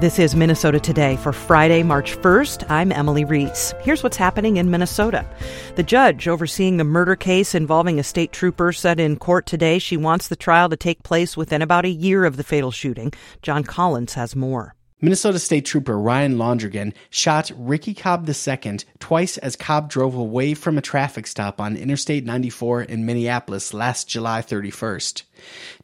This is Minnesota Today for Friday, March 1st. I'm Emily Reese. Here's what's happening in Minnesota. The judge overseeing the murder case involving a state trooper said in court today she wants the trial to take place within about a year of the fatal shooting. John Collins has more. Minnesota State Trooper Ryan Londregan shot Ricky Cobb II twice as Cobb drove away from a traffic stop on Interstate 94 in Minneapolis last July 31st.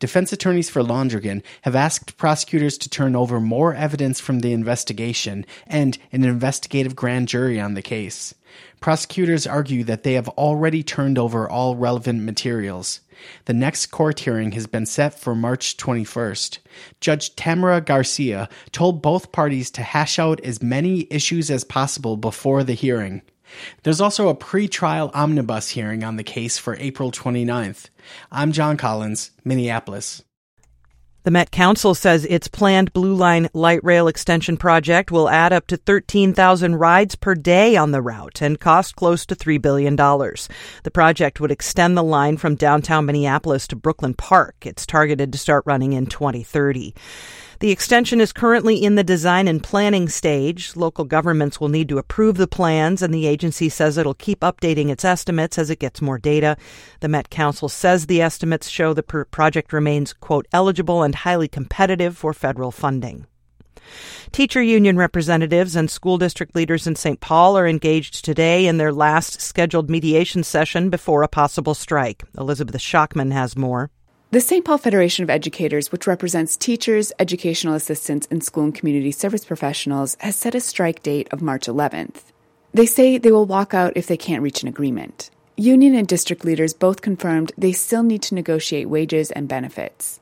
Defense attorneys for Londregan have asked prosecutors to turn over more evidence from the investigation and an investigative grand jury on the case. Prosecutors argue that they have already turned over all relevant materials. The next court hearing has been set for March 21st. Judge Tamara Garcia told both parties to hash out as many issues as possible before the hearing. There's also a pre-trial omnibus hearing on the case for April 29th. I'm John Collins, Minneapolis. The Met Council says its planned Blue Line light rail extension project will add up to 13,000 rides per day on the route and cost close to $3 billion. The project would extend the line from downtown Minneapolis to Brooklyn Park. It's targeted to start running in 2030. The extension is currently in the design and planning stage. Local governments will need to approve the plans, and the agency says it'll keep updating its estimates as it gets more data. The Met Council says the estimates show the project remains, quote, eligible and highly competitive for federal funding. Teacher union representatives and school district leaders in St. Paul are engaged today in their last scheduled mediation session before a possible strike. Elizabeth Shockman has more. The St. Paul Federation of Educators, which represents teachers, educational assistants, and school and community service professionals, has set a strike date of March 11th. They say they will walk out if they can't reach an agreement. Union and district leaders both confirmed they still need to negotiate wages and benefits.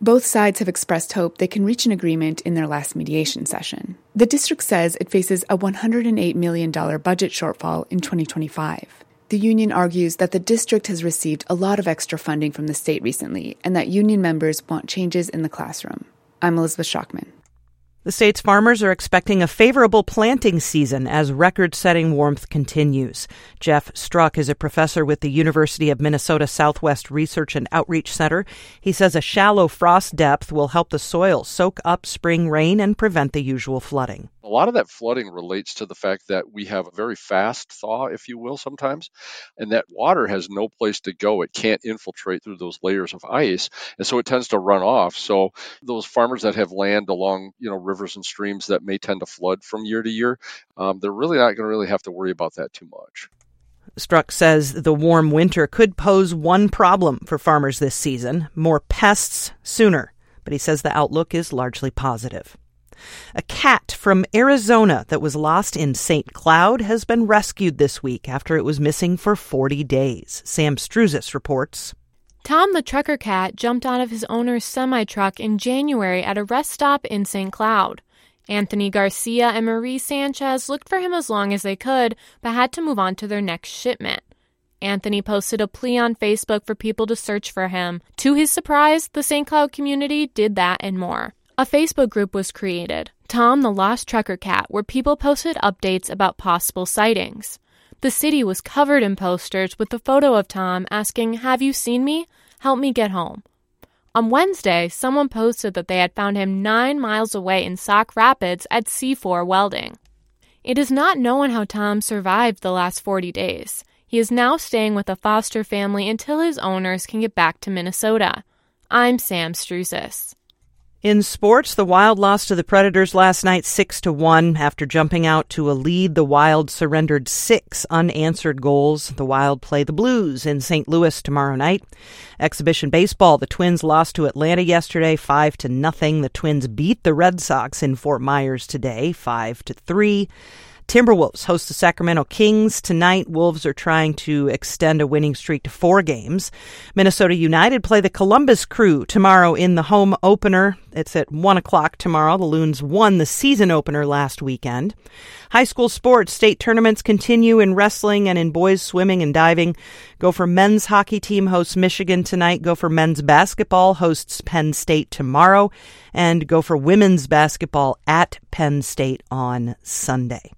Both sides have expressed hope they can reach an agreement in their last mediation session. The district says it faces a $108 million budget shortfall in 2025. The union argues that the district has received a lot of extra funding from the state recently and that union members want changes in the classroom. I'm Elizabeth Shockman. The state's farmers are expecting a favorable planting season as record setting warmth continues. Jeff Strock is a professor with the University of Minnesota Southwest Research and Outreach Center. He says a shallow frost depth will help the soil soak up spring rain and prevent the usual flooding. A lot of that flooding relates to the fact that we have a very fast thaw, if you will, sometimes, and that water has no place to go. It can't infiltrate through those layers of ice, and so it tends to run off. So those farmers that have land along, you know, rivers and streams that may tend to flood from year to year, um, they're really not going to really have to worry about that too much. Strock says the warm winter could pose one problem for farmers this season more pests sooner, but he says the outlook is largely positive. A cat from Arizona that was lost in St. Cloud has been rescued this week after it was missing for 40 days. Sam Stroozas reports. Tom the trucker cat jumped out of his owner's semi truck in January at a rest stop in St. Cloud. Anthony Garcia and Marie Sanchez looked for him as long as they could, but had to move on to their next shipment. Anthony posted a plea on Facebook for people to search for him. To his surprise, the St. Cloud community did that and more. A Facebook group was created, Tom the Lost Trucker Cat, where people posted updates about possible sightings. The city was covered in posters with the photo of Tom asking, Have you seen me? Help me get home. On Wednesday, someone posted that they had found him nine miles away in Sauk Rapids at C4 Welding. It is not known how Tom survived the last 40 days. He is now staying with a foster family until his owners can get back to Minnesota. I'm Sam Stroozas. In sports, the Wild lost to the Predators last night 6 to 1 after jumping out to a lead. The Wild surrendered 6 unanswered goals. The Wild play the Blues in St. Louis tomorrow night. Exhibition baseball, the Twins lost to Atlanta yesterday 5 to nothing. The Twins beat the Red Sox in Fort Myers today 5 to 3. Timberwolves host the Sacramento Kings tonight. Wolves are trying to extend a winning streak to four games. Minnesota United play the Columbus Crew tomorrow in the home opener. It's at 1 o'clock tomorrow. The Loons won the season opener last weekend. High school sports state tournaments continue in wrestling and in boys swimming and diving. Gopher men's hockey team hosts Michigan tonight. Gopher men's basketball hosts Penn State tomorrow. And Gopher women's basketball at Penn State on Sunday.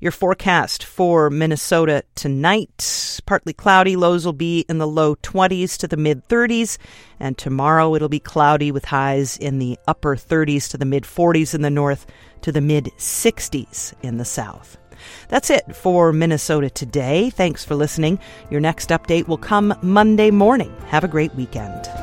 Your forecast for Minnesota tonight partly cloudy. Lows will be in the low 20s to the mid 30s. And tomorrow it'll be cloudy with highs in the upper 30s to the mid 40s in the north to the mid 60s in the south. That's it for Minnesota today. Thanks for listening. Your next update will come Monday morning. Have a great weekend.